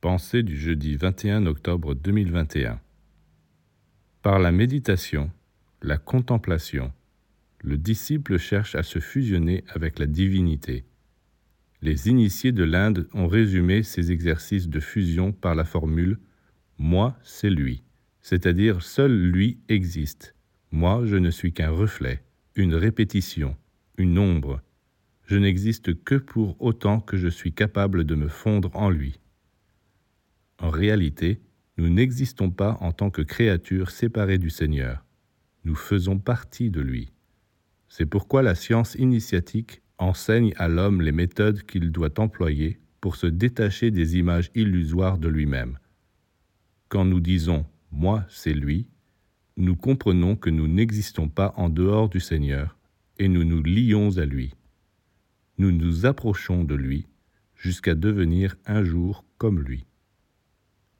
Pensée du jeudi 21 octobre 2021. Par la méditation, la contemplation, le disciple cherche à se fusionner avec la divinité. Les initiés de l'Inde ont résumé ces exercices de fusion par la formule Moi, c'est lui, c'est-à-dire seul lui existe. Moi, je ne suis qu'un reflet, une répétition, une ombre. Je n'existe que pour autant que je suis capable de me fondre en lui. En réalité, nous n'existons pas en tant que créatures séparées du Seigneur. Nous faisons partie de lui. C'est pourquoi la science initiatique enseigne à l'homme les méthodes qu'il doit employer pour se détacher des images illusoires de lui-même. Quand nous disons ⁇ Moi, c'est lui ⁇ nous comprenons que nous n'existons pas en dehors du Seigneur et nous nous lions à lui. Nous nous approchons de lui jusqu'à devenir un jour comme lui.